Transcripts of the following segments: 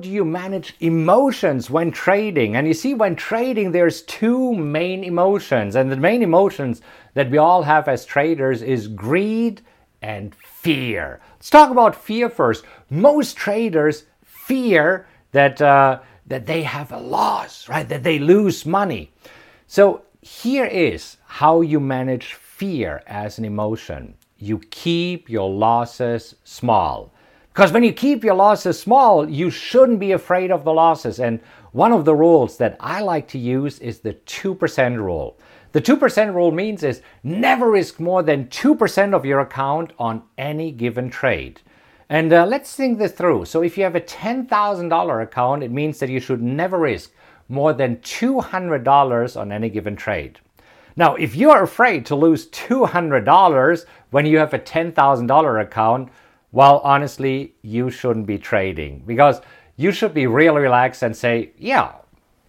you manage emotions when trading. And you see, when trading, there's two main emotions. And the main emotions that we all have as traders is greed and fear. Let's talk about fear first. Most traders fear that, uh, that they have a loss, right? That they lose money. So here is how you manage fear as an emotion. You keep your losses small. Because when you keep your losses small, you shouldn't be afraid of the losses. And one of the rules that I like to use is the 2% rule. The 2% rule means is never risk more than 2% of your account on any given trade. And uh, let's think this through. So if you have a $10,000 account, it means that you should never risk more than $200 on any given trade. Now, if you are afraid to lose $200 when you have a $10,000 account, well, honestly, you shouldn't be trading because you should be really relaxed and say, yeah,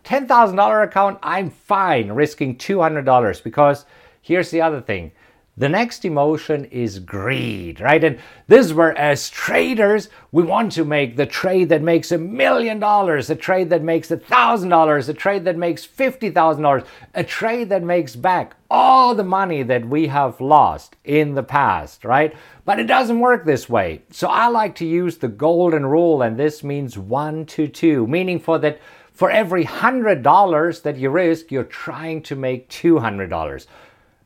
$10,000 account, I'm fine risking $200 because here's the other thing the next emotion is greed, right? And this is where, as traders, we want to make the trade that makes a million dollars, a trade that makes a thousand dollars, a trade that makes fifty thousand dollars, a trade that makes back all the money that we have lost in the past, right? But it doesn't work this way. So I like to use the golden rule, and this means one to two, meaning for that for every hundred dollars that you risk, you're trying to make two hundred dollars.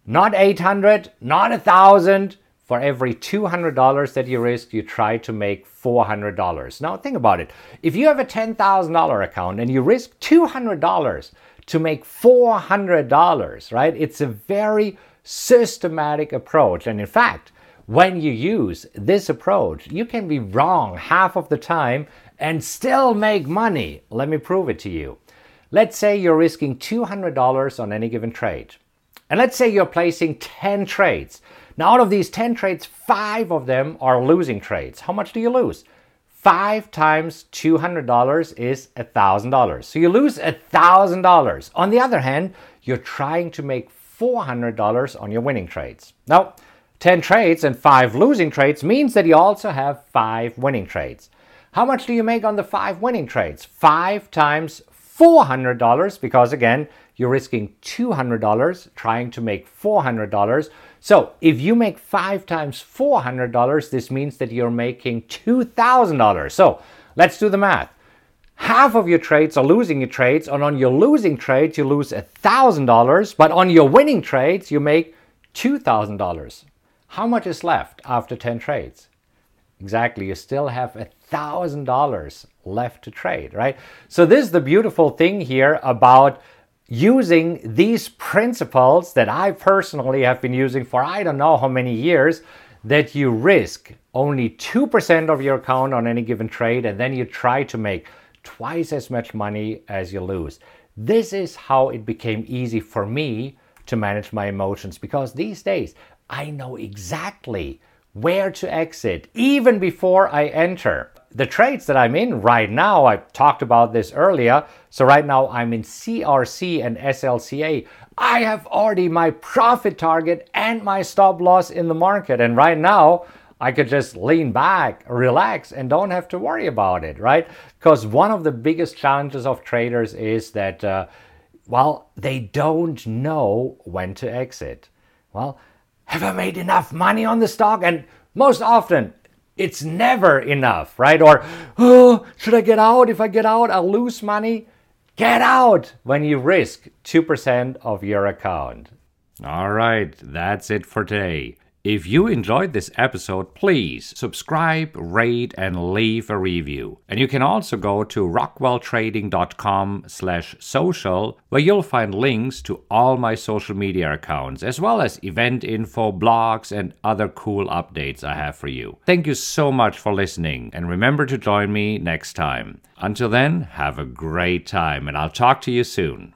Not 800, not a thousand. For every $200 that you risk, you try to make $400. Now think about it. If you have a $10,000 account and you risk $200 to make $400, right? It's a very systematic approach. And in fact, when you use this approach, you can be wrong half of the time and still make money. Let me prove it to you. Let's say you're risking $200 on any given trade. And let's say you're placing 10 trades. Now, out of these 10 trades, five of them are losing trades. How much do you lose? Five times $200 is $1,000. So you lose $1,000. On the other hand, you're trying to make $400 on your winning trades. Now, 10 trades and 5 losing trades means that you also have 5 winning trades. How much do you make on the 5 winning trades? 5 times $400 because again, you're risking $200 trying to make $400. So if you make five times $400, this means that you're making $2,000. So let's do the math. Half of your trades are losing your trades, and on your losing trades, you lose $1,000, but on your winning trades, you make $2,000. How much is left after 10 trades? Exactly, you still have $1,000 left to trade, right? So, this is the beautiful thing here about using these principles that I personally have been using for I don't know how many years that you risk only 2% of your account on any given trade and then you try to make twice as much money as you lose. This is how it became easy for me to manage my emotions because these days I know exactly where to exit even before I enter the trades that I'm in right now, I talked about this earlier. So right now I'm in CRC and SLCA. I have already my profit target and my stop loss in the market. And right now I could just lean back, relax, and don't have to worry about it, right? Because one of the biggest challenges of traders is that, uh, well, they don't know when to exit. Well, have I made enough money on the stock? And most often, it's never enough, right? Or, oh, should I get out? If I get out, I'll lose money. Get out when you risk 2% of your account. All right, that's it for today. If you enjoyed this episode, please subscribe, rate, and leave a review. And you can also go to rockwelltrading.com slash social, where you'll find links to all my social media accounts, as well as event info, blogs, and other cool updates I have for you. Thank you so much for listening, and remember to join me next time. Until then, have a great time, and I'll talk to you soon.